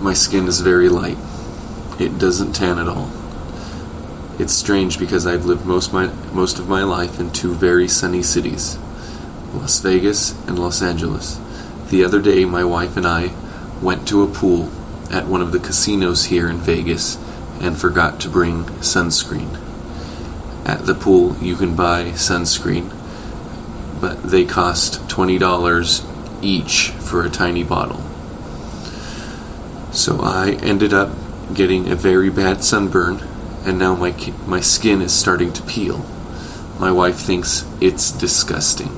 my skin is very light. It doesn't tan at all. It's strange because I've lived most my most of my life in two very sunny cities, Las Vegas and Los Angeles. The other day my wife and I went to a pool at one of the casinos here in Vegas and forgot to bring sunscreen. At the pool you can buy sunscreen, but they cost $20 each for a tiny bottle. So I ended up getting a very bad sunburn, and now my, my skin is starting to peel. My wife thinks it's disgusting.